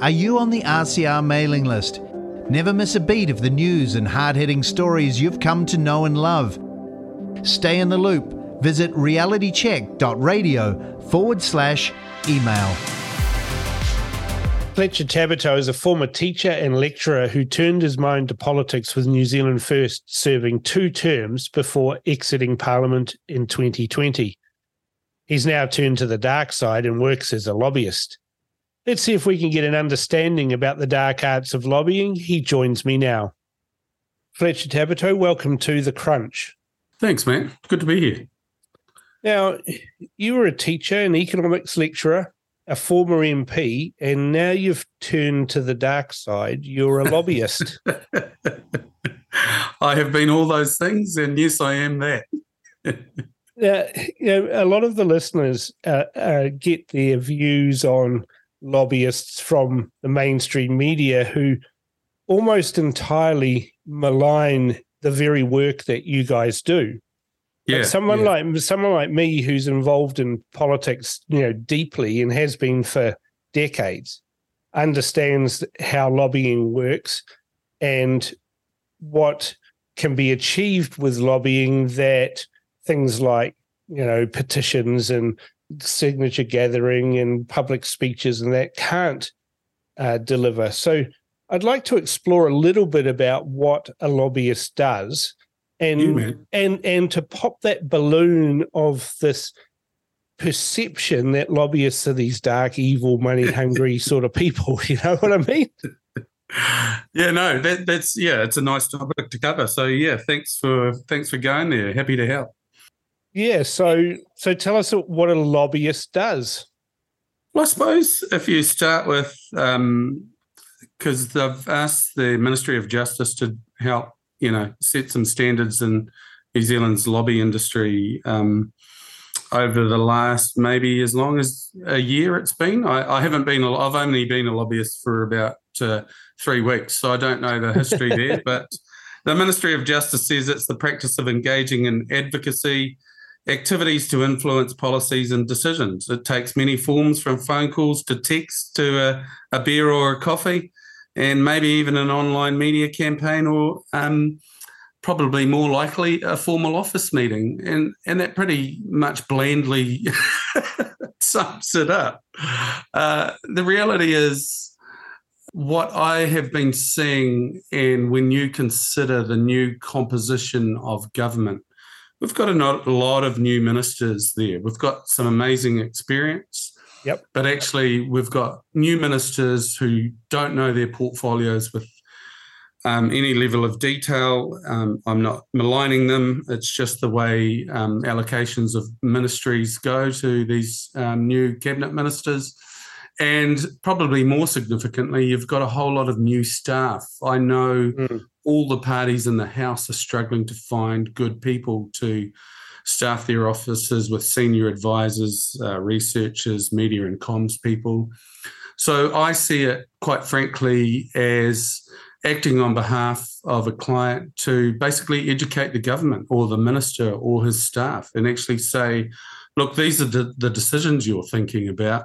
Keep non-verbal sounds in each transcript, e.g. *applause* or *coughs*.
Are you on the RCR mailing list? Never miss a beat of the news and hard hitting stories you've come to know and love. Stay in the loop. Visit realitycheck.radio forward slash email. Fletcher Tabuteau is a former teacher and lecturer who turned his mind to politics with New Zealand First, serving two terms before exiting Parliament in 2020. He's now turned to the dark side and works as a lobbyist. Let's see if we can get an understanding about the dark arts of lobbying. He joins me now. Fletcher Tabuteau, welcome to The Crunch. Thanks, mate. Good to be here. Now, you were a teacher, an economics lecturer, a former MP, and now you've turned to the dark side. You're a lobbyist. *laughs* I have been all those things, and yes, I am that. now, you know, a lot of the listeners uh, uh, get their views on lobbyists from the mainstream media who almost entirely malign the very work that you guys do. Yeah, someone yeah. like someone like me who's involved in politics, you know, deeply and has been for decades, understands how lobbying works and what can be achieved with lobbying that things like you know petitions and signature gathering and public speeches and that can't uh, deliver. So I'd like to explore a little bit about what a lobbyist does and and and to pop that balloon of this perception that lobbyists are these dark, evil, money hungry *laughs* sort of people. *laughs* You know what I mean? yeah, no, that, that's yeah, it's a nice topic to cover. So yeah, thanks for thanks for going there. Happy to help. Yeah, so so tell us what a lobbyist does. Well, I suppose if you start with because um, they've asked the Ministry of Justice to help, you know, set some standards in New Zealand's lobby industry um, over the last maybe as long as a year it's been. I, I haven't been. I've only been a lobbyist for about uh, three weeks, so I don't know the history there. *laughs* But the Ministry of Justice says it's the practice of engaging in advocacy activities to influence policies and decisions. It takes many forms from phone calls to text to a, a beer or a coffee, and maybe even an online media campaign or um, probably more likely a formal office meeting. And, and that pretty much blandly *laughs* sums it up. Uh, the reality is, what I have been seeing, and when you consider the new composition of government, we've got a, lot of new ministers there. We've got some amazing experience. Yep. But actually, we've got new ministers who don't know their portfolios with um, any level of detail. Um, I'm not maligning them. It's just the way um, allocations of ministries go to these um, new cabinet ministers. And probably more significantly, you've got a whole lot of new staff. I know mm all the parties in the House are struggling to find good people to staff their offices with senior advisors, uh, researchers, media and comms people. So I see it, quite frankly, as acting on behalf of a client to basically educate the government or the minister or his staff and actually say, look, these are the, the decisions you're thinking about.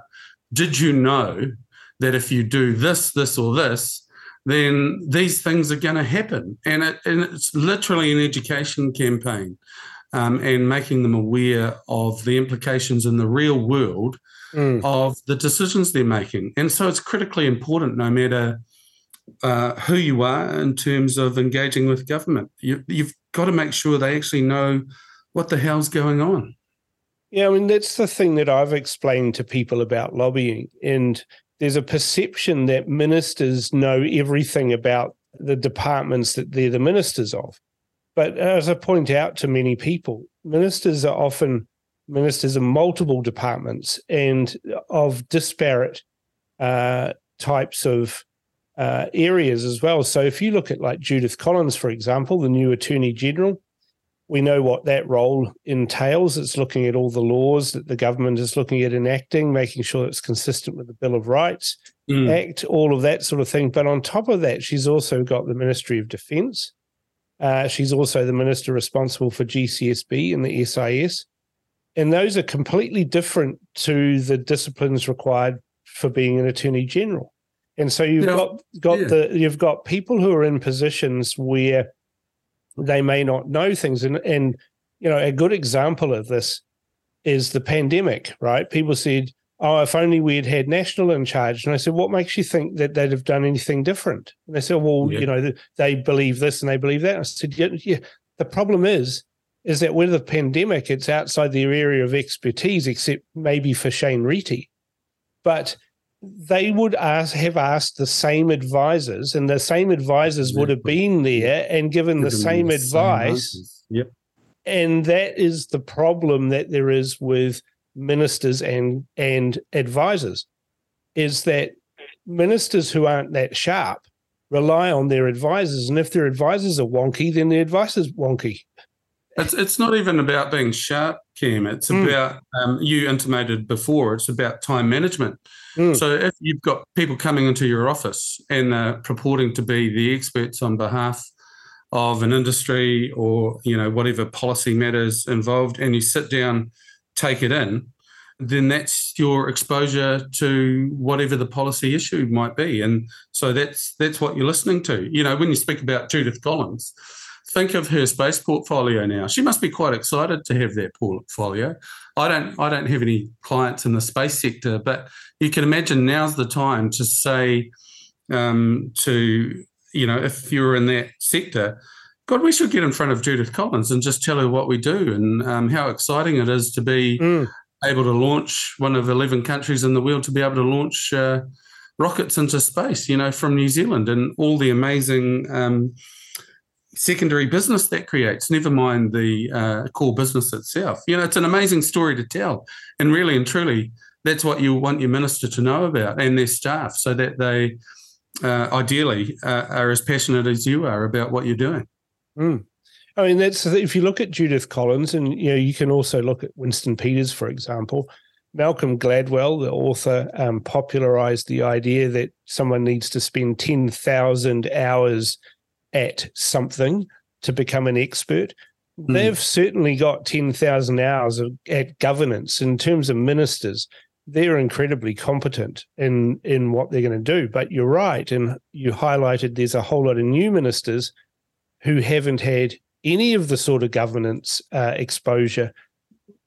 Did you know that if you do this, this, or this, then these things are going to happen. And, it, and it's literally an education campaign um, and making them aware of the implications in the real world mm. of the decisions they're making. And so it's critically important, no matter uh, who you are in terms of engaging with government. You, you've got to make sure they actually know what the hell's going on. Yeah, I mean, that's the thing that I've explained to people about lobbying. And there's a perception that ministers know everything about the departments that they're the ministers of. But as I point out to many people, ministers are often ministers of multiple departments and of disparate uh, types of uh, areas as well. So if you look at like Judith Collins, for example, the new Attorney General, we know what that role entails. It's looking at all the laws that the government is looking at enacting, making sure it's consistent with the Bill of Rights mm. Act, all of that sort of thing. But on top of that, she's also got the Ministry of Defence. Uh, she's also the minister responsible for GCSB and the SIS. And those are completely different to the disciplines required for being an attorney general. And so you've yeah. got got yeah. the you've got people who are in positions where they may not know things, and and you know a good example of this is the pandemic, right? People said, "Oh, if only we had had national in charge." And I said, "What makes you think that they'd have done anything different?" And they said, "Well, yeah. you know, they believe this and they believe that." And I said, yeah, yeah. The problem is, is that with the pandemic, it's outside their area of expertise, except maybe for Shane Reti. But they would ask, have asked the same advisors, and the same advisors would have been there and given, given the same the advice. Same yep. And that is the problem that there is with ministers and and advisors, is that ministers who aren't that sharp rely on their advisors, and if their advisors are wonky, then the advice is wonky. It's it's not even about being sharp, Cam. It's mm. about um, you intimated before. It's about time management. Mm. So if you've got people coming into your office and uh, purporting to be the experts on behalf of an industry or you know whatever policy matters involved, and you sit down, take it in, then that's your exposure to whatever the policy issue might be, and so that's that's what you're listening to. You know, when you speak about Judith Collins think of her space portfolio now. She must be quite excited to have that portfolio. I don't I don't have any clients in the space sector, but you can imagine now's the time to say um, to you know if you're in that sector, God, we should get in front of Judith Collins and just tell her what we do and um, how exciting it is to be mm. able to launch one of eleven countries in the world to be able to launch. Uh, rockets into space, you know, from New Zealand, and all the amazing um, secondary business that creates, never mind the uh, core business itself. You know, it's an amazing story to tell. And really and truly, that's what you want your minister to know about and their staff so that they uh, ideally uh, are as passionate as you are about what you're doing. Mm. I mean, that's if you look at Judith Collins, and you know, you can also look at Winston Peters, for example. Malcolm Gladwell, the author, um, popularized the idea that someone needs to spend 10,000 hours at something to become an expert. Mm. They've certainly got 10,000 hours of, at governance in terms of ministers. They're incredibly competent in, in what they're going to do. But you're right. And you highlighted there's a whole lot of new ministers who haven't had any of the sort of governance uh, exposure,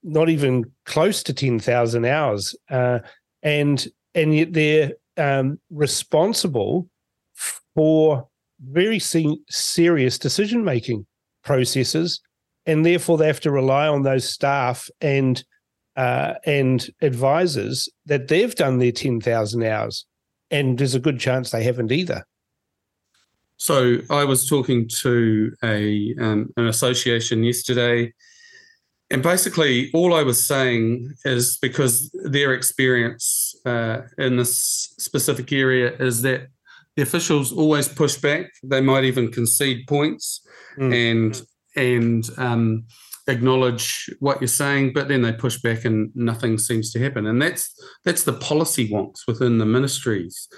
not even close to 10,000 hours. Uh, and, and yet they're um, responsible for very se- serious decision making processes, and therefore they have to rely on those staff and uh, and advisors that they've done their ten thousand hours, and there's a good chance they haven't either. So I was talking to a um, an association yesterday, and basically all I was saying is because their experience uh, in this specific area is that the officials always push back. They might even concede points mm. and and um, acknowledge what you're saying, but then they push back and nothing seems to happen. And that's that's the policy wonks within the ministries.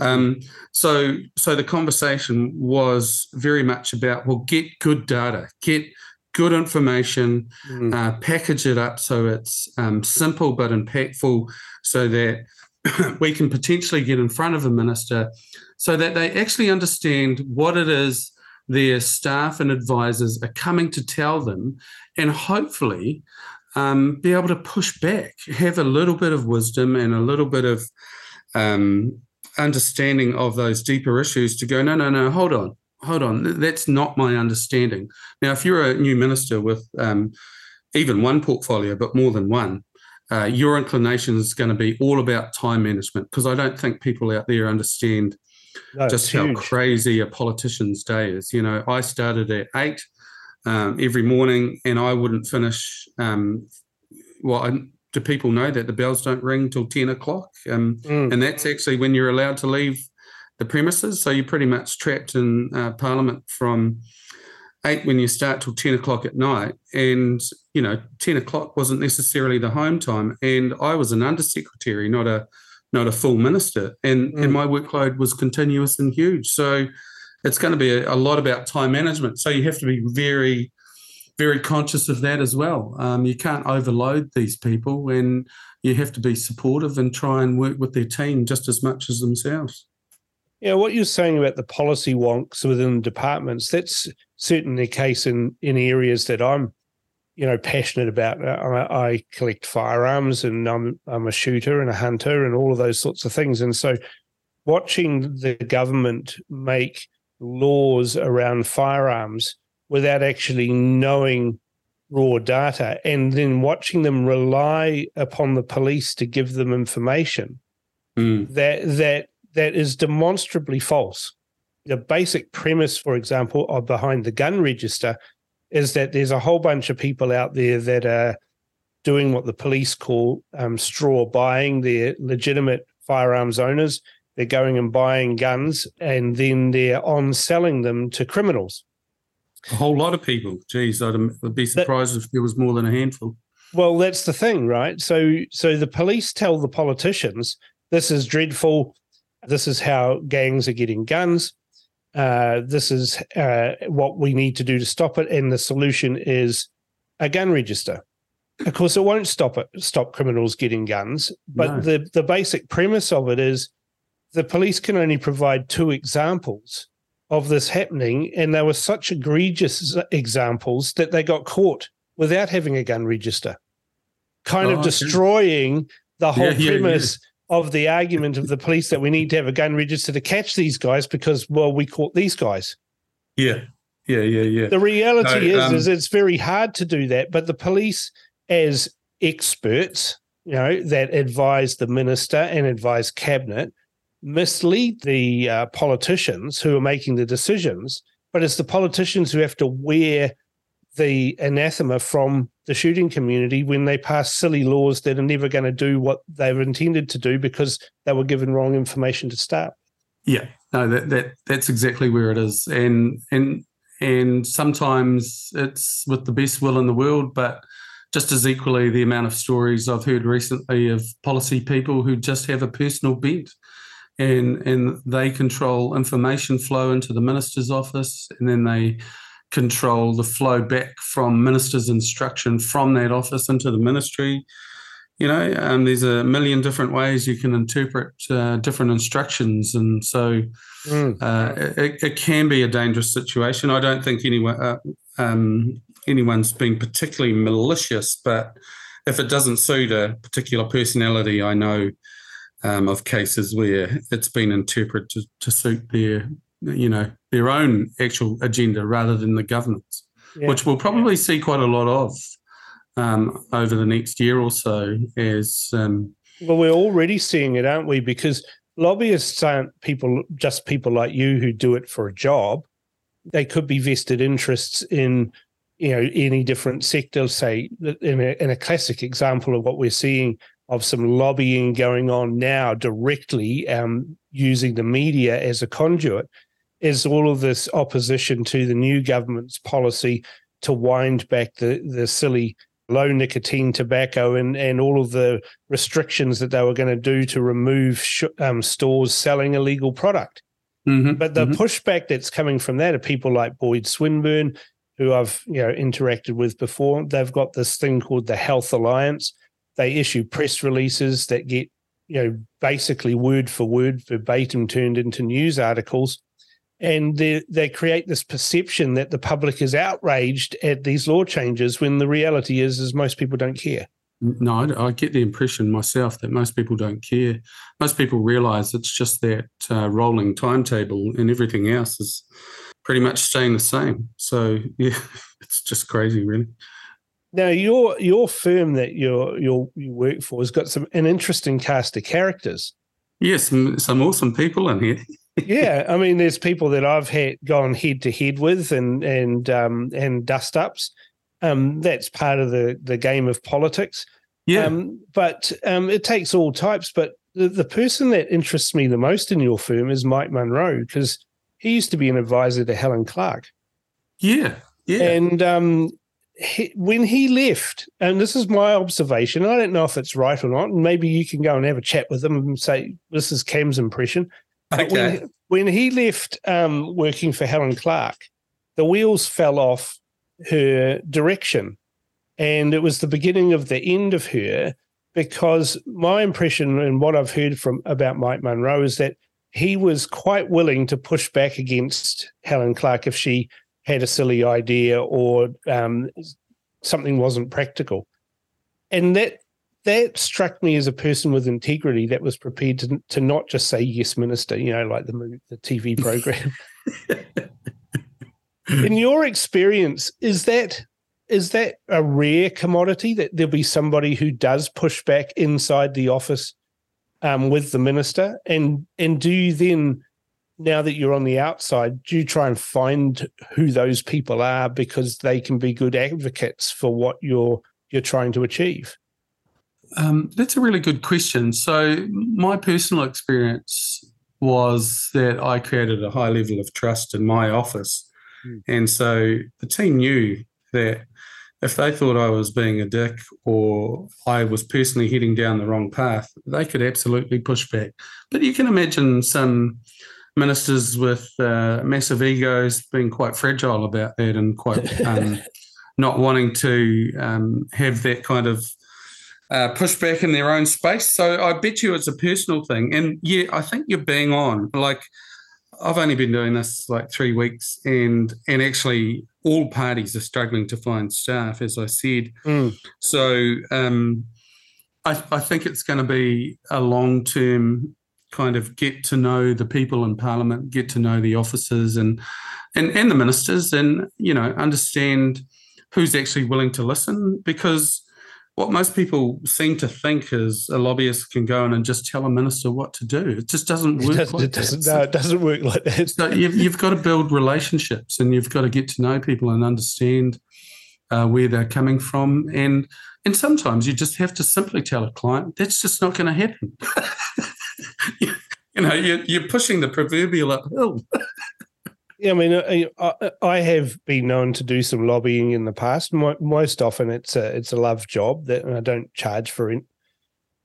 Um, so so the conversation was very much about well, get good data, get good information, mm. uh, package it up so it's um, simple but impactful, so that *coughs* we can potentially get in front of a minister so that they actually understand what it is their staff and advisors are coming to tell them, and hopefully um, be able to push back, have a little bit of wisdom and a little bit of um, understanding of those deeper issues to go, no, no, no, hold on, hold on, that's not my understanding. Now, if you're a new minister with um, even one portfolio, but more than one, uh, your inclination is going to be all about time management because I don't think people out there understand no, just how crazy a politician's day is. You know, I started at eight um, every morning, and I wouldn't finish. Um, well, I, do people know that the bells don't ring till ten o'clock? Um, mm. And that's actually when you're allowed to leave the premises. So you're pretty much trapped in uh, Parliament from eight when you start till 10 o'clock at night. And, you know, 10 o'clock wasn't necessarily the home time. And I was an undersecretary, not a not a full minister, and mm. and my workload was continuous and huge. So it's going to be a, a, lot about time management. So you have to be very very conscious of that as well. Um, you can't overload these people, and you have to be supportive and try and work with their team just as much as themselves. Yeah, what you're saying about the policy wonks within departments, that's certainly the case in, in areas that I'm, you know, passionate about. I, I collect firearms and I'm, I'm a shooter and a hunter and all of those sorts of things. And so watching the government make laws around firearms without actually knowing raw data and then watching them rely upon the police to give them information Mm. that that that is demonstrably false. The basic premise, for example, of behind the gun register is that there's a whole bunch of people out there that are doing what the police call um, straw buying. They're legitimate firearms owners. They're going and buying guns and then they're on selling them to criminals. A whole lot of people. Geez, I'd, I'd be surprised if there was more than a handful. Well, that's the thing, right? So, so the police tell the politicians, "This is dreadful. This is how gangs are getting guns. Uh, this is uh, what we need to do to stop it, and the solution is a gun register." Of course, it won't stop it stop criminals getting guns, but No. the the basic premise of it is the police can only provide two examples of this happening, and they were such egregious examples that they got caught without having a gun register, kind Oh, of okay. destroying the whole yeah, premise of the argument of the police that we need to have a gun register to catch these guys because, well, we caught these guys. Yeah, yeah, yeah, yeah. The reality No, is, um, is it's very hard to do that. But the police, as experts, you know, that advise the minister and advise cabinet, mislead the uh, politicians who are making the decisions. But it's the politicians who have to wear the anathema from the shooting community when they pass silly laws that are never going to do what they were intended to do because they were given wrong information to start. Yeah, no, that that that's exactly where it is, and and and sometimes it's with the best will in the world, but just as equally, the amount of stories I've heard recently of policy people who just have a personal bent, and and they control information flow into the minister's office, and then they control the flow back from minister's instruction from that office into the ministry you know um, there's a million different ways you can interpret uh, different instructions. And so uh, it, it can be a dangerous situation. I don't think anyone uh, um, anyone's being particularly malicious but if it doesn't suit a particular personality i know um, of cases where it's been interpreted to, to suit their you know their own actual agenda rather than the government's Yeah. which we'll probably see quite a lot of um, over the next year or so as um, Well, we're already seeing it, aren't we? Because lobbyists aren't people, just people like you who do it for a job. They could be vested interests in, you know, any different sector. Say, in a, in a classic example of what we're seeing of some lobbying going on now directly um, using the media as a conduit is all of this opposition to the new government's policy to wind back the the silly low nicotine tobacco and and all of the restrictions that they were going to do to remove sh- um, stores selling illegal product. mhm, But the mhm. pushback that's coming from that are people like Boyd Swinburn, who I've you know interacted with before. They've got this thing called the Health Alliance. They issue press releases that get you know basically word for word verbatim turned into news articles. And they, they create this perception that the public is outraged at these law changes when the reality is is most people don't care. no, I, I get the impression myself that most people don't care. Most people realise it's just that uh, rolling timetable, and everything else is pretty much staying the same. So *laughs* yeah, it's just crazy, really. Now your your firm that you you you work for has got some an interesting cast of characters. Yes, some, some awesome people in here. *laughs* yeah, I mean, there's people that I've had gone head to head with and and um, and dust ups. Um, that's part of the the game of politics. Yeah, Um, but um, it takes all types. But the, the person that interests me the most in your firm is Mike Munro because he used to be an advisor to Helen Clark. yeah, yeah. And um, he, when he left, and this is my observation, I don't know if it's right or not. And maybe you can go and have a chat with him and say this is Cam's impression. But okay. when, when he left um, working for Helen Clark, the wheels fell off her direction. And it was the beginning of the end of her because my impression and what I've heard from about Mike Munro is that he was quite willing to push back against Helen Clark if she had a silly idea or um, something wasn't practical. And that that struck me as a person with integrity that was prepared to to not just say yes, minister, you know, like the movie, the TV *laughs* program. In your experience, is that is that a rare commodity that there'll be somebody who does push back inside the office um, with the minister, and and do you then now that you're on the outside, do you try and find who those people are because they can be good advocates for what you're you're trying to achieve? Um, that's a really good question. So, my personal experience was that I created a high level of trust in my office. Mm. And so the team knew that if they thought I was being a dick or I was personally heading down the wrong path, they could absolutely push back. But you can imagine some ministers with uh, massive egos being quite fragile about that and quite *laughs* um, not wanting to um, have that kind of uh, pushback in their own space. So I bet you it's a personal thing. And yeah, I think you're being on. Like I've only been doing this like three weeks, and and actually all parties are struggling to find staff, as I said. Mm. So um, I, I think it's going to be a long term kind of get to know the people in Parliament, get to know the officers and and and the ministers, and you know understand who's actually willing to listen because what most people seem to think is a lobbyist can go in and just tell a minister what to do. It just doesn't work. It doesn't, like it doesn't, no, it doesn't work like that. So you've, you've got to build relationships and you've got to get to know people and understand uh, where they're coming from. And and sometimes you just have to simply tell a client that's just not going to happen. you, *laughs* you know, you're, you're pushing the proverbial uphill. *laughs* Yeah, I mean, I, I have been known to do some lobbying in the past. Most often, it's a it's a love job that I don't charge for it.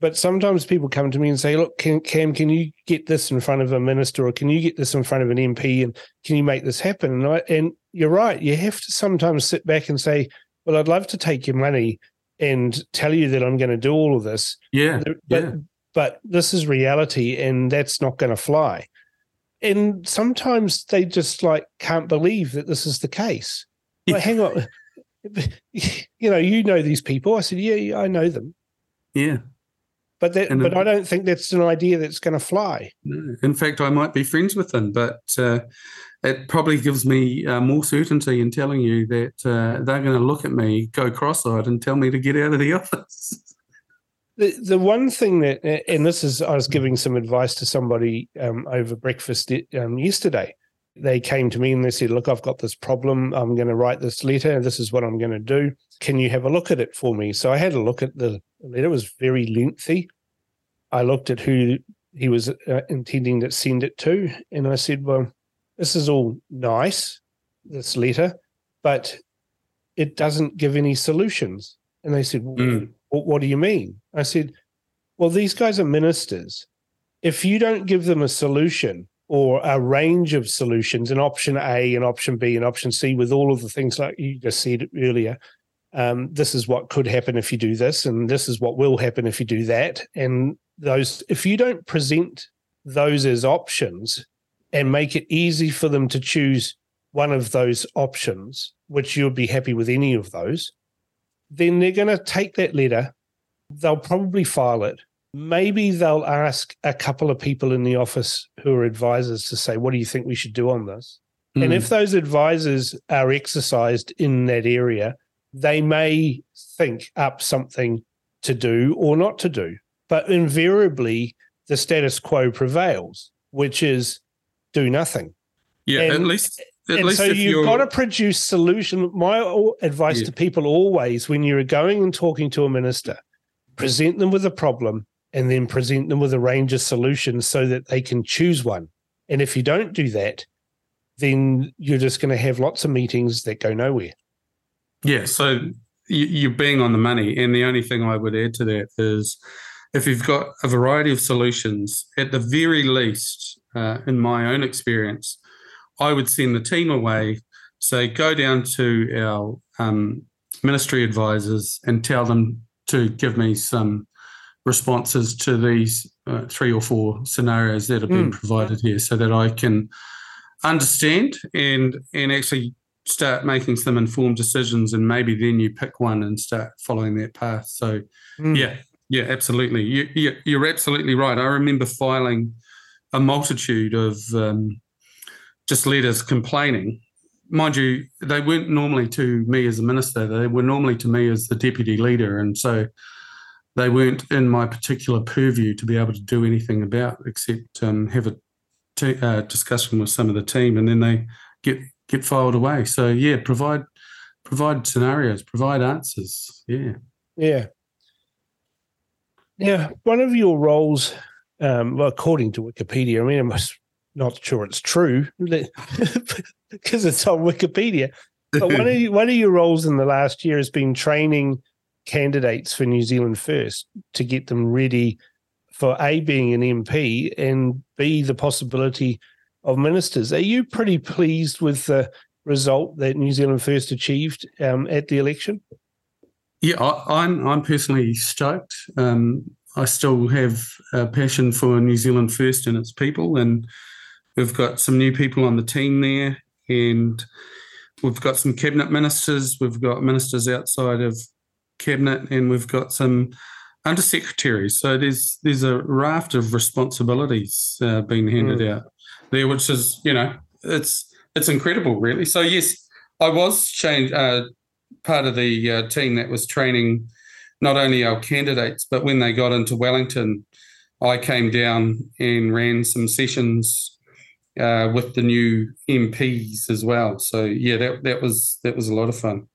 But sometimes people come to me and say, "Look, can, Cam, can you get this in front of a minister, or can you get this in front of an MP, and can you make this happen?" And I, and you're right. You have to sometimes sit back and say, "Well, I'd love to take your money and tell you that I'm going to do all of this." Yeah, but, yeah. but this is reality, and that's not going to fly and sometimes they just like can't believe that this is the case. Like, hang on, *laughs* you know, you know these people. I said, yeah, yeah I know them. Yeah, but that, and but I don't think that's an idea that's going to fly. In fact, I might be friends with them, but uh, it probably gives me uh, more certainty in telling you that uh, they're going to look at me, go cross-eyed, and tell me to get out of the *laughs* office. The the one thing that, and this is, I was giving some advice to somebody um, over breakfast um, yesterday. They came to me and they said, "Look, I've got this problem. I'm going to write this letter. This is what I'm going to do. Can you have a look at it for me?" So I had a look at the letter. It was very lengthy. I looked at who he was uh, intending to send it to, and I said, "Well, this is all nice, this letter, but it doesn't give any solutions." And they said, well, mm. What, what do you mean? I said, well, these guys are ministers. If you don't give them a solution or a range of solutions, an option A, an option B, an option C, with all of the things like you just said earlier, um, this is what could happen if you do this, and this is what will happen if you do that. And those, if you don't present those as options and make it easy for them to choose one of those options, which you'd be happy with any of those, then they're going to take that letter, they'll probably file it. Maybe they'll ask a couple of people in the office who are advisors to say, What do you think we should do on this? Mm. And if those advisors are exercised in that area, they may think up something to do or not to do. But invariably, the status quo prevails, which is do nothing. Yeah, and, at least at and so you've got to produce solution. My advice yeah. to people always, when you're going and talking to a minister, present them with a problem and then present them with a range of solutions so that they can choose one. And if you don't do that, then you're just going to have lots of meetings that go nowhere. Yeah. So you're being on the money. And the only thing I would add to that is if you've got a variety of solutions, at the very least, uh, in my own experience, I would send the team away, say, go down to our um, ministry advisors and tell them to give me some responses to these uh, three or four scenarios that have been mm. provided here, so that I can understand and and actually start making some informed decisions, and maybe then you pick one and start following that path. So, mm. yeah, yeah, absolutely. You, you, you're absolutely right. I remember filing a multitude of um, just letters complaining. Mind you, they weren't normally to me as a minister, they were normally to me as the deputy leader. And so they weren't in my particular purview to be able to do anything about except um, have a t- uh, discussion with some of the team and then they get get filed away. So yeah, provide provide scenarios, provide answers. Yeah. Yeah. Yeah. One of your roles, um, well, according to Wikipedia, I mean, I'm not sure it's true because *laughs* it's on Wikipedia. But one of, *laughs* one of your roles in the last year has been training candidates for New Zealand First to get them ready for A, being an MP, and B, the possibility of ministers. Are you pretty pleased with the result that New Zealand First achieved um, at the election? Yeah, I, am I'm, I'm personally stoked. Um, I still have a passion for New Zealand First and its people, and we've got some new people on the team there, and we've got some cabinet ministers. We've got ministers outside of cabinet, and we've got some undersecretaries. So there's there's a raft of responsibilities uh, being handed mm. out there, which is you know it's it's incredible, really. So yes, I was change, uh, part of the uh, team that was training not only our candidates, but when they got into Wellington, I came down and ran some sessions uh, with the new MPs as well. So yeah, that that was that was a lot of fun.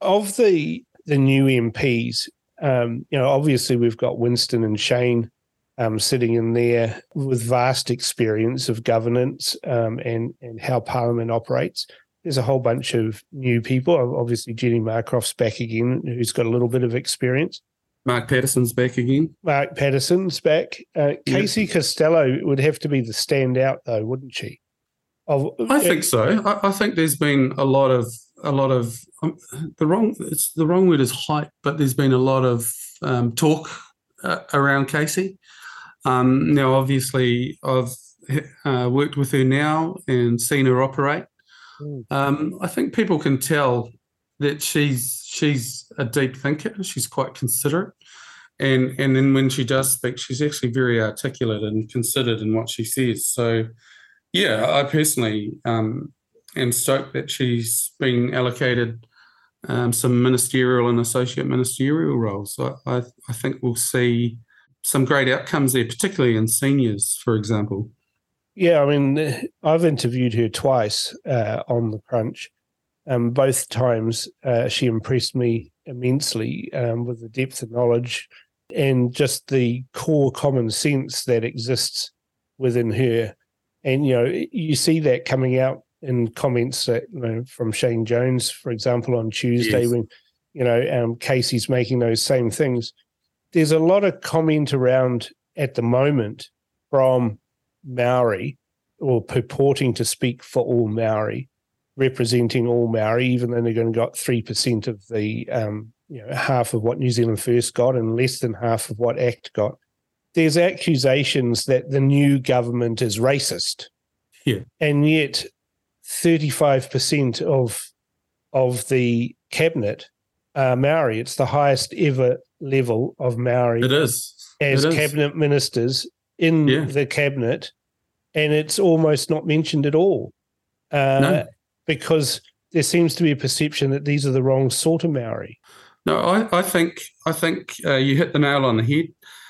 Of the the new MPs, um, you know, obviously we've got Winston and Shane um, sitting in there with vast experience of governance um, and and how Parliament operates. There's a whole bunch of new people. Obviously, Jenny Marcroft's back again, who's got a little bit of experience. Mark Patterson's back again. Mark Patterson's back. Uh, Casey yep. Costello would have to be the standout, though, wouldn't she? Of, I think so. I, I, think there's been a lot of a lot of um, the wrong. It's the wrong word is hype, but there's been a lot of um, talk uh, around Casey. Um, now, obviously, I've uh, worked with her now and seen her operate. Mm. Um, I think people can tell that she's she's a deep thinker. She's quite considerate, and and then when she does speak, she's actually very articulate and considered in what she says. So, yeah, I personally um, am stoked that she's been allocated um, some ministerial and associate ministerial roles. So I, I think we'll see some great outcomes there, particularly in seniors, for example. Yeah, I mean, I've interviewed her twice uh, on the Crunch. Um, both times, uh, she impressed me immensely um, with the depth of knowledge and just the core common sense that exists within her. And you know, you see that coming out in comments that, you know, from Shane Jones, for example, on Tuesday yes. when you know um, Casey's making those same things there's a lot of comment around at the moment from Maori or purporting to speak for all Maori, representing all Maori, even though they're going to got three percent of the um, you know half of what New Zealand First got and less than half of what ACT got. There's accusations that the new government is racist, yeah, and yet 35 percent of of the cabinet are Maori. It's the highest ever level of Maori. It is as it cabinet is. ministers in yeah. the cabinet, and it's almost not mentioned at all, uh, no. Because there seems to be a perception that these are the wrong sort of Maori. No, I, I think I think uh, you hit the nail on the head.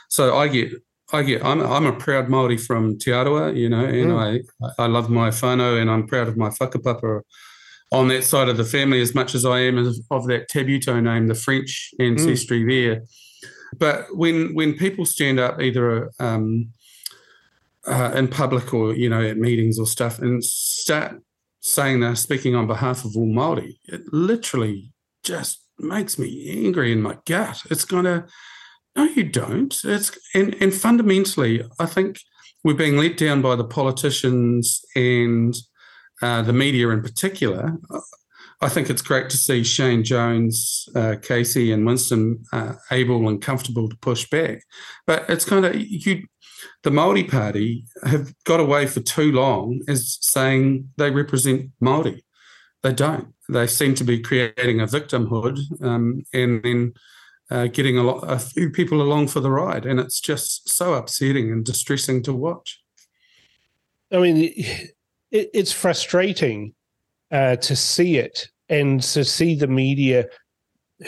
So I get I get I'm I'm a proud Maori from Te Arawa, you know, and mm. I I love my whānau and I'm proud of my whakapapa on that side of the family as much as I am of that Tabuteau name, the French ancestry mm. there. But when when people stand up either um, uh, in public or you know at meetings or stuff and start saying they're speaking on behalf of all Maori, it literally just makes me angry in my gut. It's kind of no, you don't. It's and and fundamentally, I think we're being let down by the politicians and uh, the media in particular. I think it's great to see Shane Jones, uh, Casey, and Winston uh, able and comfortable to push back. But it's kind of you. The Maori Party have got away for too long as saying they represent Maori. They don't. They seem to be creating a victimhood um, and then uh, getting a lot, a few people along for the ride, and it's just so upsetting and distressing to watch. I mean, it, it's frustrating uh, to see it and to see the media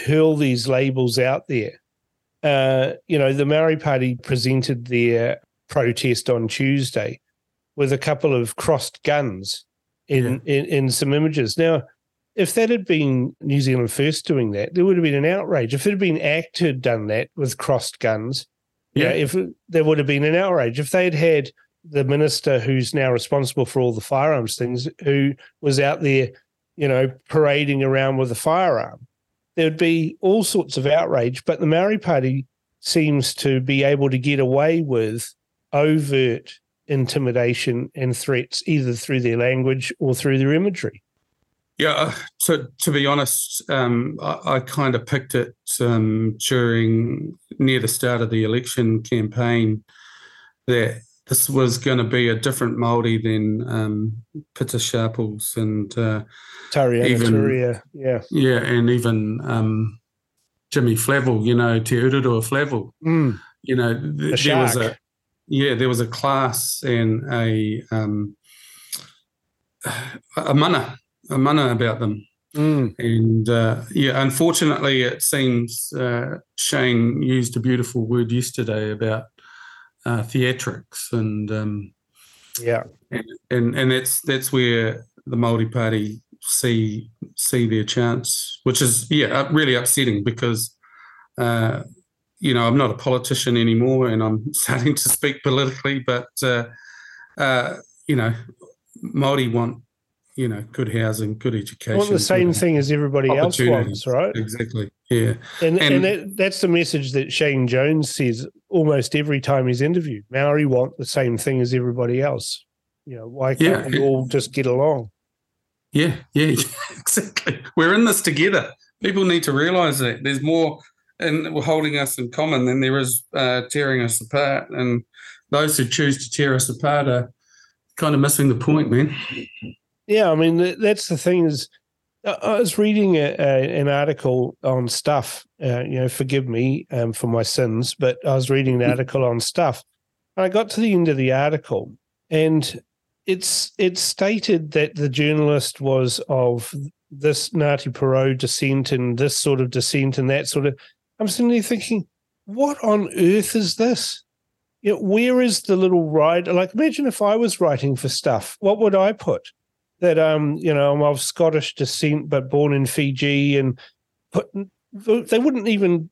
hurl these labels out there. Uh, you know, the Maori Party presented their protest on Tuesday with a couple of crossed guns in, yeah. in, in some images. Now, if that had been New Zealand First doing that, there would have been an outrage. If it had been ACT had done that with crossed guns, yeah, if there would have been an outrage. If they had had the minister who's now responsible for all the firearms things, who was out there, you know, parading around with a firearm, there would be all sorts of outrage. But the Maori Party seems to be able to get away with overt intimidation and threats, either through their language or through their imagery. Yeah, so to be honest, um, I, I kind of picked it um, during near the start of the election campaign that this was going to be a different Maori than um, Pita Sharples and uh, Tariana even, Turia, yeah, yeah, and even um, Jimmy Flavell, you know, Te Ururoa Flavell. Mm. You know, th- there was a yeah, there was a class and a um, a mana a mana about them. Mm. And uh, yeah, unfortunately, it seems uh, Shane used a beautiful word yesterday about uh, theatrics, and um, yeah, and, and, and that's that's where the Maori Party see see their chance, which is yeah really upsetting because uh, you know I'm not a politician anymore, and I'm *laughs* starting to speak politically, but uh, uh, you know Maori want you know, good housing, good education. Well, the same thing as everybody else wants, right? Exactly. Yeah. And and, and that, that's the message that Shane Jones says almost every time he's interviewed. Maori want the same thing as everybody else. You know, why can't yeah. we all just get along? Yeah, yeah, *laughs* exactly. We're in this together. People need to realize that there's more and we're holding us in common than there is uh, tearing us apart. And those who choose to tear us apart are kind of missing the point, man. Yeah, I mean that's the thing is, I was reading a, a, an article on stuff. Uh, you know, forgive me um, for my sins, but I was reading an hmm. article on stuff, and I got to the end of the article, and it's it stated that the journalist was of this Ngāti Porou descent and this sort of descent and that sort of. I'm sitting there thinking, what on earth is this? You know, where is the little ride? Like, imagine if I was writing for stuff, what would I put? that um you know I'm of Scottish descent but born in Fiji and put they wouldn't even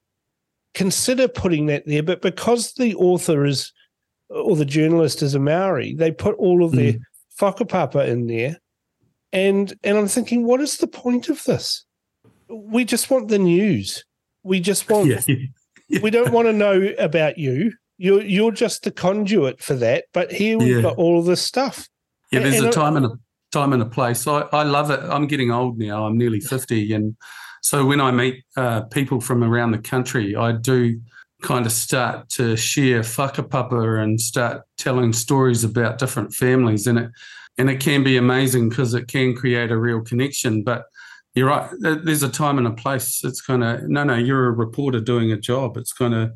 consider putting that there but because the author is or the journalist is a Maori they put all of mm. their hmm. whakapapa in there and and I'm thinking what is the point of this we just want the news we just want *laughs* yeah. Yeah. we don't want to know about you you're you're just the conduit for that but here we've yeah. got all of this stuff yeah there's and, a time and a time and a place. I, I love it. I'm getting old now. I'm nearly 50. And so when I meet uh, people from around the country, I do kind of start to share whakapapa and start telling stories about different families. And it, and it can be amazing because it can create a real connection. But you're right. There's a time and a place. It's kind of no, no. You're a reporter doing a job. It's kind of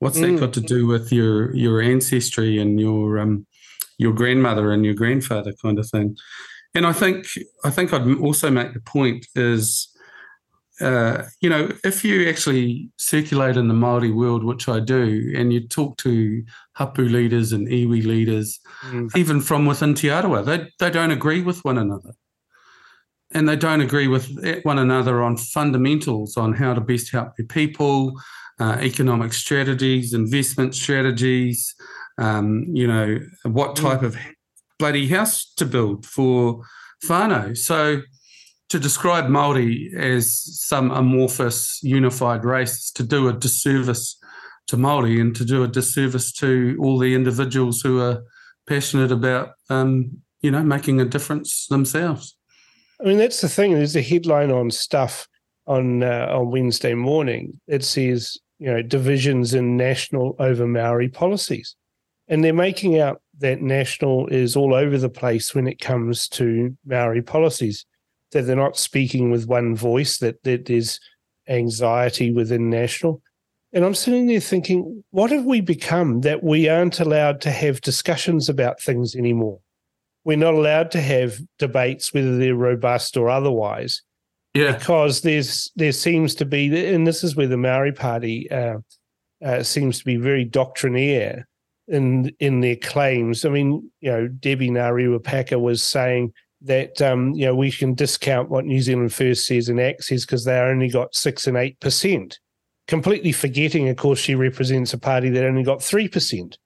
what's mm. that got to do with your your ancestry and your um your grandmother and your grandfather kind of thing. And I think I think I'd also make the point is, uh, you know, if you actually circulate in the Maori world, which I do, and you talk to hapu leaders and iwi leaders, mm. even from within Te Arawa, they they don't agree with one another, and they don't agree with one another on fundamentals on how to best help their people, uh, economic strategies, investment strategies. Um, you know, what mm. type of bloody house to build for whānau. So to describe Māori as some amorphous unified race is to do a disservice to Māori and to do a disservice to all the individuals who are passionate about, um, you know, making a difference themselves. I mean, that's the thing. There's a headline on stuff on uh, on Wednesday morning. It says, you know, divisions in national over Maori policies, and they're making out that national is all over the place when it comes to Maori policies. That they're not speaking with one voice. That that there's anxiety within national. And I'm sitting there thinking, what have we become that we aren't allowed to have discussions about things anymore? We're not allowed to have debates, whether they're robust or otherwise. Yeah. Because there's there seems to be, and this is where the Maori Party uh, uh, seems to be very doctrinaire in in their claims. I mean, you know, Debbie Ngarewa was saying that um, you know we can discount what New Zealand First says and ACT says because they only got six and eight percent completely forgetting, of course, she represents a party that only got 3%.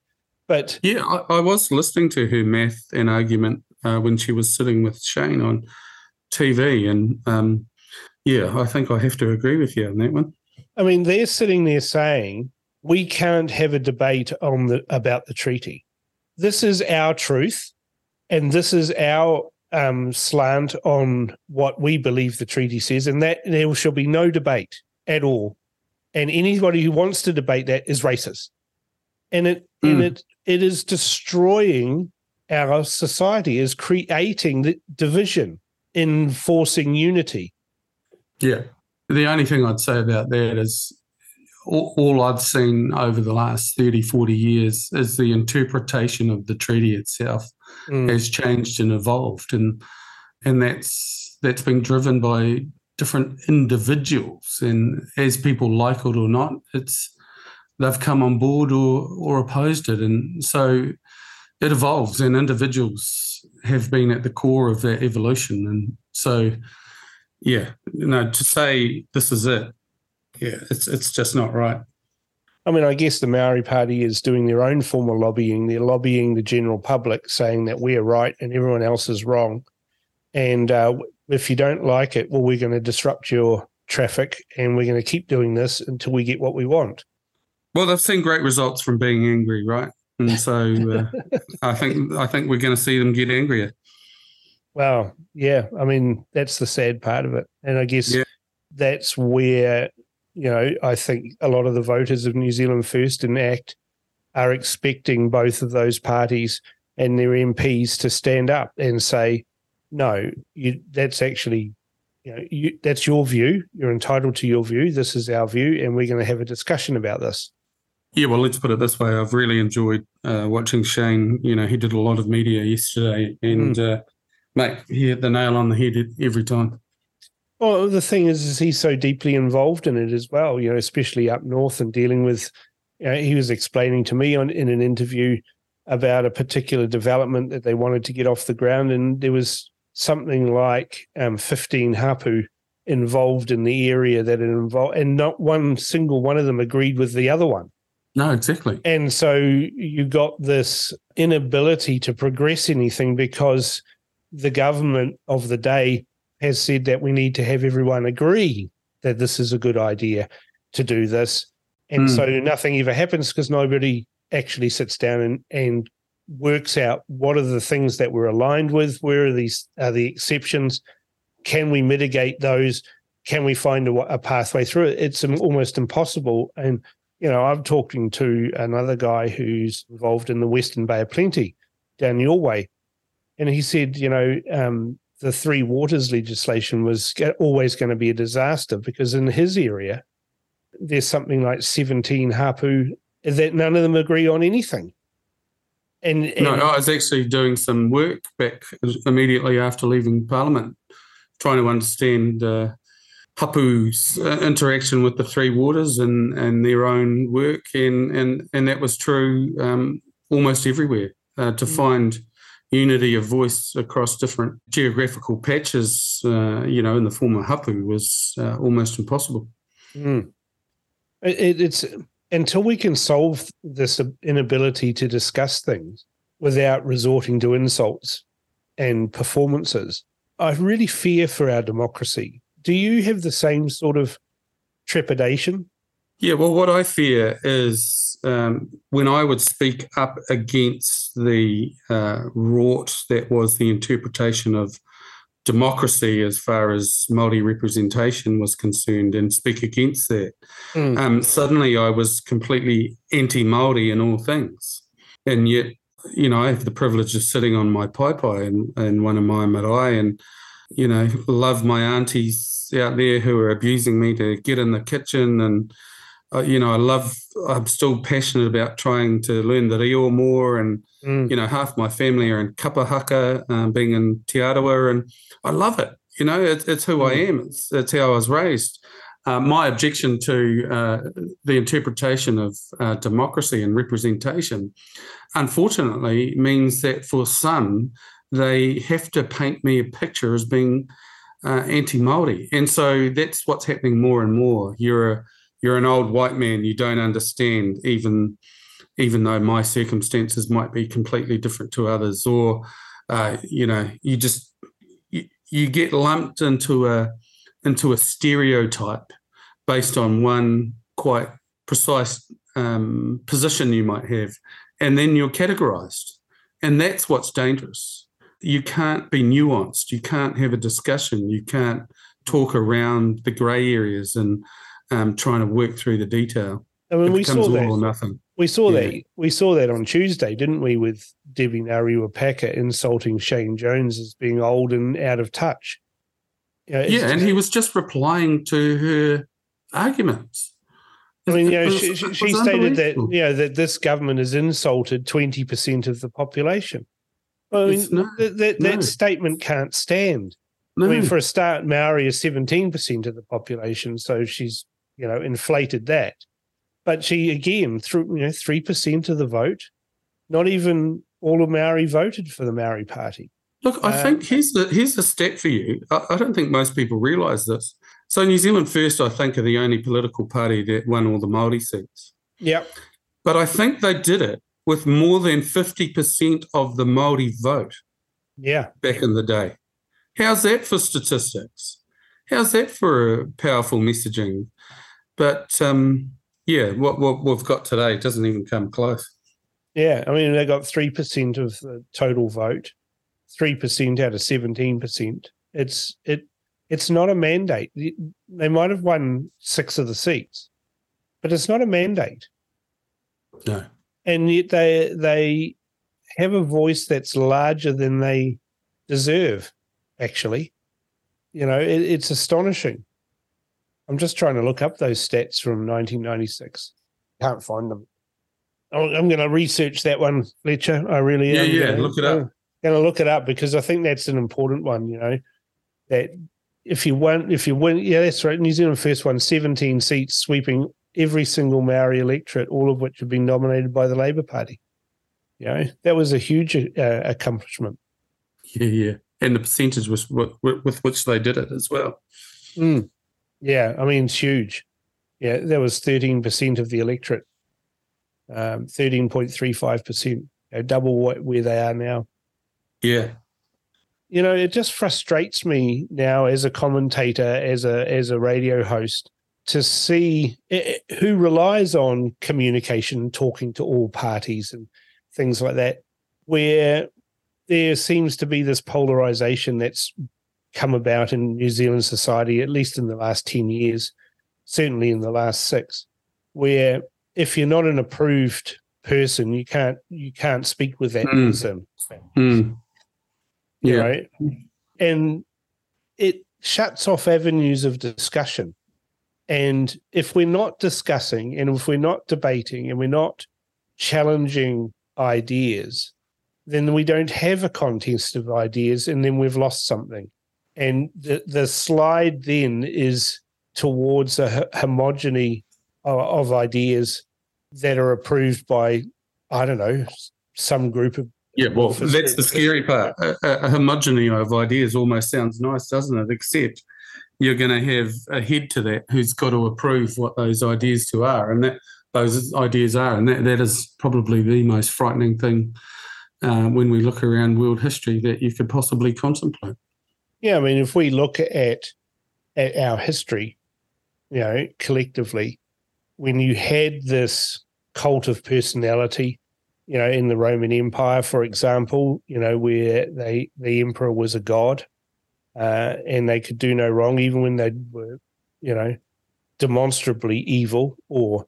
But yeah, I, I was listening to her math and argument uh, when she was sitting with Shane on TV. And um, yeah, I think I have to agree with you on that one. I mean, they're sitting there saying we can't have a debate on the about the treaty. This is our truth, and this is our um, slant on what we believe the treaty says, and that there shall be no debate at all and anybody who wants to debate that is racist and it mm. and hmm. it it is destroying our society is creating the division enforcing unity yeah the only thing i'd say about that is all, all, i've seen over the last 30 40 years is the interpretation of the treaty itself mm. has changed and evolved and and that's that's been driven by different individuals, and as people like it or not, it's they've come on board or or opposed it, and so it evolves, and individuals have been at the core of that evolution, and so yeah, you know, to say this is it, yeah, it's it's just not right. I mean, I guess the Maori Party is doing their own form of lobbying. They're lobbying the general public, saying that we're right and everyone else is wrong. And uh, if you don't like it, well, we're going to disrupt your traffic and we're going to keep doing this until we get what we want. Well, they've seen great results from being angry, right? And so uh, *laughs* I think I think we're going to see them get angrier. Well, yeah. I mean, that's the sad part of it, and I guess yeah. that's where you know I think a lot of the voters of New Zealand First and ACT are expecting both of those parties and their MPs to stand up and say, no, you, that's actually, you know, you, that's your view. You're entitled to your view. This is our view, and we're going to have a discussion about this. Yeah, well, let's put it this way. I've really enjoyed uh, watching Shane. You know, he did a lot of media yesterday, and mm. uh, mate, he hit the nail on the head every time. Well, the thing is, is he's so deeply involved in it as well. You know, especially up north and dealing with. You know, he was explaining to me on in an interview about a particular development that they wanted to get off the ground, and there was something like um, 15 hapu involved in the area that it involved, and not one single one of them agreed with the other one. No, exactly. And so you got this inability to progress anything because the government of the day has said that we need to have everyone agree that this is a good idea to do this. And mm. so nothing ever happens because nobody actually sits down and, and works out what are the things that we're aligned with, where are these are the exceptions, can we mitigate those, can we find a, a pathway through it? It's almost impossible. And you know, I'm talking to another guy who's involved in the Western Bay of Plenty down your way, and he said, you know, um, the Three Waters legislation was always going to be a disaster because in his area, there's something like 17 hapu that none of them agree on anything. And, and, no, I was actually doing some work back immediately after leaving Parliament, trying to understand uh, Hapu's uh, interaction with the Three Waters and, and their own work, and and and that was true um, almost everywhere. Uh, to mm. find unity of voice across different geographical patches, uh, you know, in the form of Hapu was uh, almost impossible. Mm. It, it's until we can solve this inability to discuss things without resorting to insults and performances, I really fear for our democracy. Do you have the same sort of trepidation? Yeah, well, what I fear is um, when I would speak up against the uh, rort that was the interpretation of democracy as far as Maori representation was concerned and speak against that. Mm. Um, suddenly, I was completely anti-Maori in all things, and yet, you know, I have the privilege of sitting on my paepae and, and one of my marae, and you know, love my aunties out there who are abusing me to get in the kitchen and. Uh, you know, I love. I'm still passionate about trying to learn the reo more, and mm. you know, half my family are in Kapahaka, um, being in Te Arawa, and I love it. You know, it's, it's who mm. I am. It's, it's how I was raised. Uh, my objection to uh, the interpretation of uh, democracy and representation, unfortunately, means that for some, they have to paint me a picture as being uh, anti-Maori, and so that's what's happening more and more. You're a, you're an old white man. You don't understand, even even though my circumstances might be completely different to others, or uh, you know, you just you get lumped into a into a stereotype based on one quite precise um, position you might have, and then you're categorized, and that's what's dangerous. You can't be nuanced. You can't have a discussion. You can't talk around the grey areas and um, trying to work through the detail. I mean, we saw that. We saw yeah. that. We saw that on Tuesday, didn't we? With Debbie Ngarewa-Packer insulting Shane Jones as being old and out of touch. You know, yeah, and he was just replying to her arguments. I mean, you know, was, she, she stated that you know that this government has insulted twenty percent of the population. I mean, that, that, no. that statement can't stand. No. I mean, for a start, Maori is seventeen percent of the population, so she's you know inflated that. But she again, through you know, three percent of the vote, not even all of Maori voted for the Maori Party. Look, I think um, here's the here's the step for you. I, I don't think most people realise this. So New Zealand First, I think, are the only political party that won all the Maori seats. Yep. But I think they did it with more than fifty percent of the Maori vote. Yeah. Back in the day. How's that for statistics? How's that for powerful messaging? But um, yeah, what what we've got today doesn't even come close. Yeah, I mean they got three percent of the total vote, three percent out of seventeen percent. It's it it's not a mandate. They might have won six of the seats, but it's not a mandate. No, and yet they they have a voice that's larger than they deserve. Actually, you know, it, it's astonishing. I'm just trying to look up those stats from 1996. Can't find them. I'm going to research that one, Fletcher. I really am. Yeah, yeah. Look it up. Going to look it up because I think that's an important one. You know, that if you win, if you win, yeah, that's right. New Zealand first won 17 seats, sweeping every single Maori electorate, all of which have been nominated by the Labour Party. You know, that was a huge uh, accomplishment. Yeah, yeah, and the percentage was with, with which they did it as well. Mm. Yeah, I mean, it's huge. Yeah, there was 13% of the electorate, um, 13.35%, you know, double what, where they are now. Yeah. You know, it just frustrates me now as a commentator, as a as a radio host, to see it, eh, eh, who relies on communication, talking to all parties and things like that, where there seems to be this polarization that's come about in New Zealand society, at least in the last 10 years, certainly in the last six, where if you're not an approved person, you can't you can't speak with that mm. person. Mm. Yeah. Right. And it shuts off avenues of discussion. And if we're not discussing and if we're not debating and we're not challenging ideas, then we don't have a contest of ideas and then we've lost something and the the slide then is towards a homogeny of, of ideas that are approved by I don't know some group of yeah, well, that's the scary part. A, a, homogeny of ideas almost sounds nice, doesn't it? Except you're going to have a head to that who's got to approve what those ideas to are, and that those ideas are, and that, that is probably the most frightening thing uh, when we look around world history that you could possibly contemplate. Yeah, I mean, if we look at at our history, you know, collectively, when you had this cult of personality, you know, in the Roman Empire, for example, you know, where they the emperor was a god, uh, and they could do no wrong, even when they were, you know, demonstrably evil or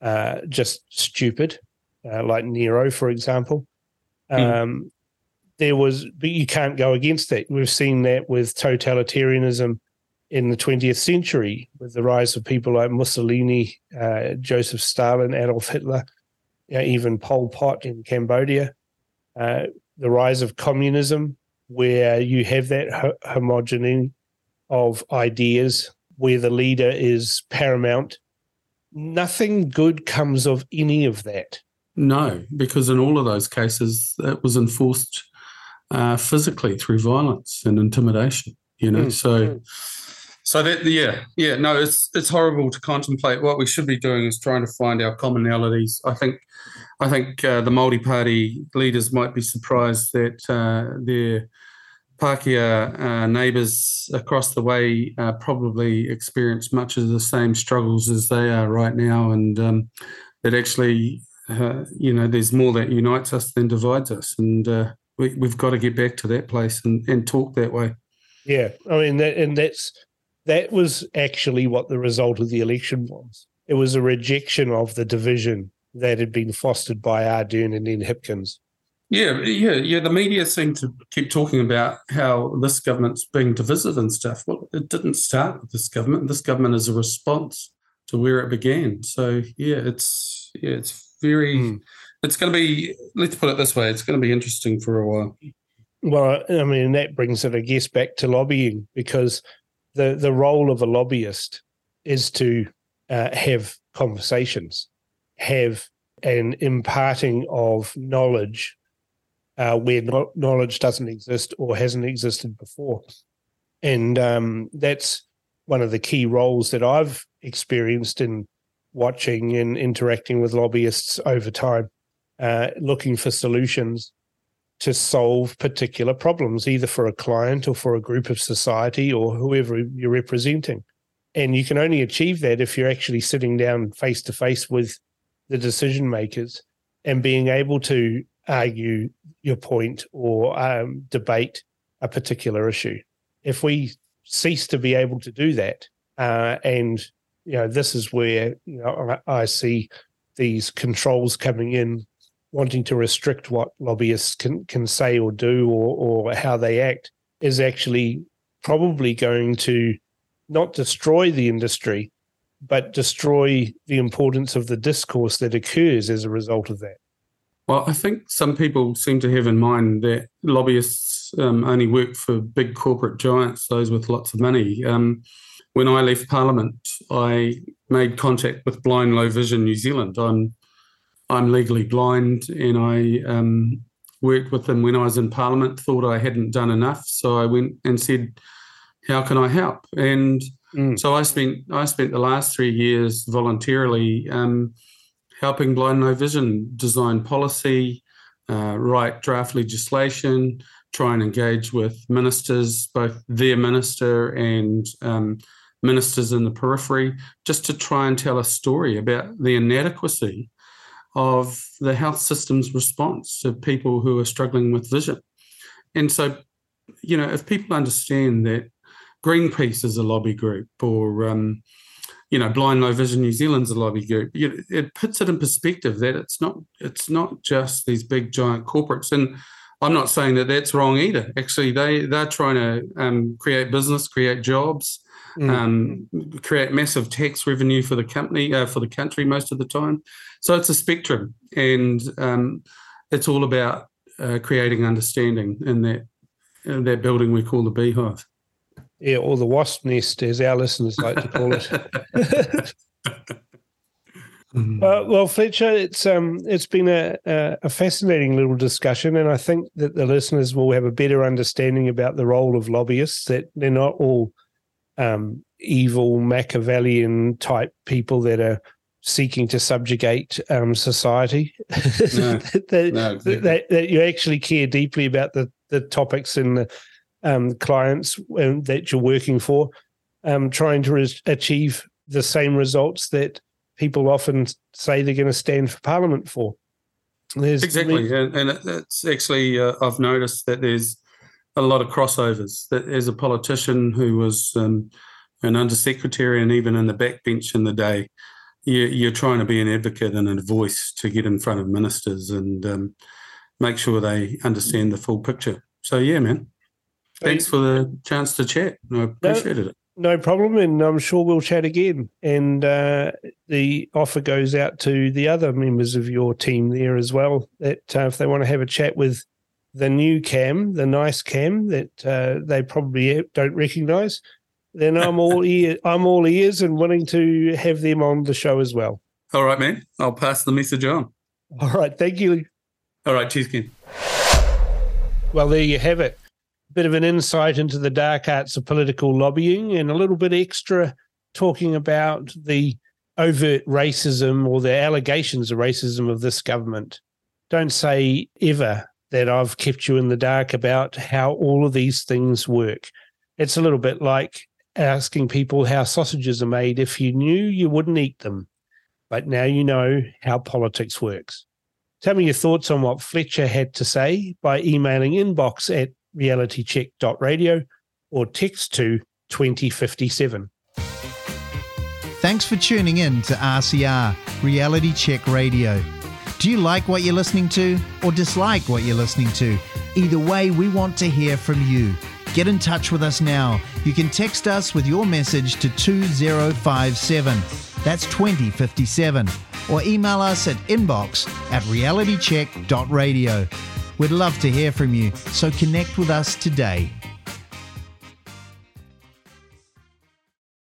uh, just stupid, uh, like Nero, for example. Mm. Um, there was, but you can't go against that. We've seen that with totalitarianism in the 20th century, with the rise of people like Mussolini, uh, Joseph Stalin, Adolf Hitler, even Pol Pot in Cambodia. Uh, the rise of communism, where you have that ho- homogeneity of ideas, where the leader is paramount. Nothing good comes of any of that. No, because in all of those cases, it was enforced uh, physically through violence and intimidation. You know, mm. so. Mm. So that yeah yeah no it's it's horrible to contemplate. What we should be doing is trying to find our commonalities. I think I think uh, the Māori Party leaders might be surprised that uh, their Pākehā uh, neighbours across the way uh, probably experience much of the same struggles as they are right now, and um, that actually, uh, you know, there's more that unites us than divides us, and uh, we, have got to get back to that place and, and talk that way. Yeah, I mean, that, and that's that was actually what the result of the election was. It was a rejection of the division that had been fostered by Ardern and then Hipkins. Yeah, yeah, yeah. The media seem to keep talking about how this government's being divisive and stuff. Well, it didn't start with this government. This government is a response to where it began. So yeah, it's yeah, it's very. Mm. It's going to be. Let's put it this way. It's going to be interesting for a while. Well, I mean, that brings it, I guess, back to lobbying because the the role of a lobbyist is to uh, have conversations have an imparting of knowledge uh, where no- knowledge doesn't exist or hasn't existed before. And um, that's one of the key roles that I've experienced in watching and interacting with lobbyists over time, uh, looking for solutions to solve particular problems, either for a client or for a group of society or whoever you're representing. And you can only achieve that if you're actually sitting down face to face with the decision makers and being able to argue your point or um, debate a particular issue. If we cease to be able to do that, uh, and you know, this is where you know I, I see these controls coming in, wanting to restrict what lobbyists can can say or do or or how they act, is actually probably going to not destroy the industry, but destroy the importance of the discourse that occurs as a result of that. Well, I think some people seem to have in mind that lobbyists um, only work for big corporate giants, those with lots of money. Um, when I left Parliament, I made contact with Blind Low Vision New Zealand. I'm I'm legally blind, and I um, worked with them when I was in Parliament. Thought I hadn't done enough, so I went and said, "How can I help?" And Mm. So I spent I spent the last three years voluntarily um, helping Blind Low Vision design policy, uh, write draft legislation, try and engage with ministers, both their minister and um, ministers in the periphery, just to try and tell a story about the inadequacy of the health system's response to people who are struggling with vision. And so, you know, if people understand that Greenpeace is a lobby group, or um, you know, Blind Low Vision New Zealand's a lobby group. It puts it in perspective that it's not it's not just these big giant corporates. And I'm not saying that that's wrong either. Actually, they they're trying to um, create business, create jobs, mm. um, create massive tax revenue for the company uh, for the country most of the time. So it's a spectrum, and um, it's all about uh, creating understanding in that in that building we call the beehive. Yeah, or the wasp nest, as our listeners like to call it. *laughs* Uh, well, Fletcher, it's um, it's been a, a fascinating little discussion, and I think that the listeners will have a better understanding about the role of lobbyists. That they're not all um, evil Machiavellian type people that are seeking to subjugate um, society. No, *laughs* that, no, that, that, you actually care deeply about the the topics and the um, clients um, that you're working for, um, trying to res- achieve the same results that people often say they're going to stand for Parliament for. There's exactly, and, and it's actually uh, I've noticed that there's a lot of crossovers. That as a politician who was um, an undersecretary and even in the backbench in the day, you, are trying to be an advocate and a voice to get in front of ministers and um, make sure they understand the full picture. So yeah, man. Thanks for the chance to chat. I appreciated no, it. No problem, and I'm sure we'll chat again. And uh, the offer goes out to the other members of your team there as well. That uh, if they want to have a chat with the new Cam, the nice Cam that uh, they probably don't recognise, then I'm all *laughs* ear. I'm all ears and willing to have them on the show as well. All right, man. I'll pass the message on. All right. Thank you. All right. Cheers, Ken. Well, there you have it. A bit of an insight into the dark arts of political lobbying and a little bit extra talking about the overt racism or the allegations of racism of this government. Don't say ever that I've kept you in the dark about how all of these things work. It's a little bit like asking people how sausages are made. If you knew, you wouldn't eat them. But now you know how politics works. Tell me your thoughts on what Fletcher had to say by emailing inbox at realitycheck.radio or text to 2057. Thanks for tuning in to RCR, Reality Check Radio. Do you like what you're listening to or dislike what you're listening to? Either way, we want to hear from you. Get in touch with us now. You can text us with your message to 2057. That's 2057. Or email us at inbox at realitycheck.radio. We'd love to hear from you, so connect with us today.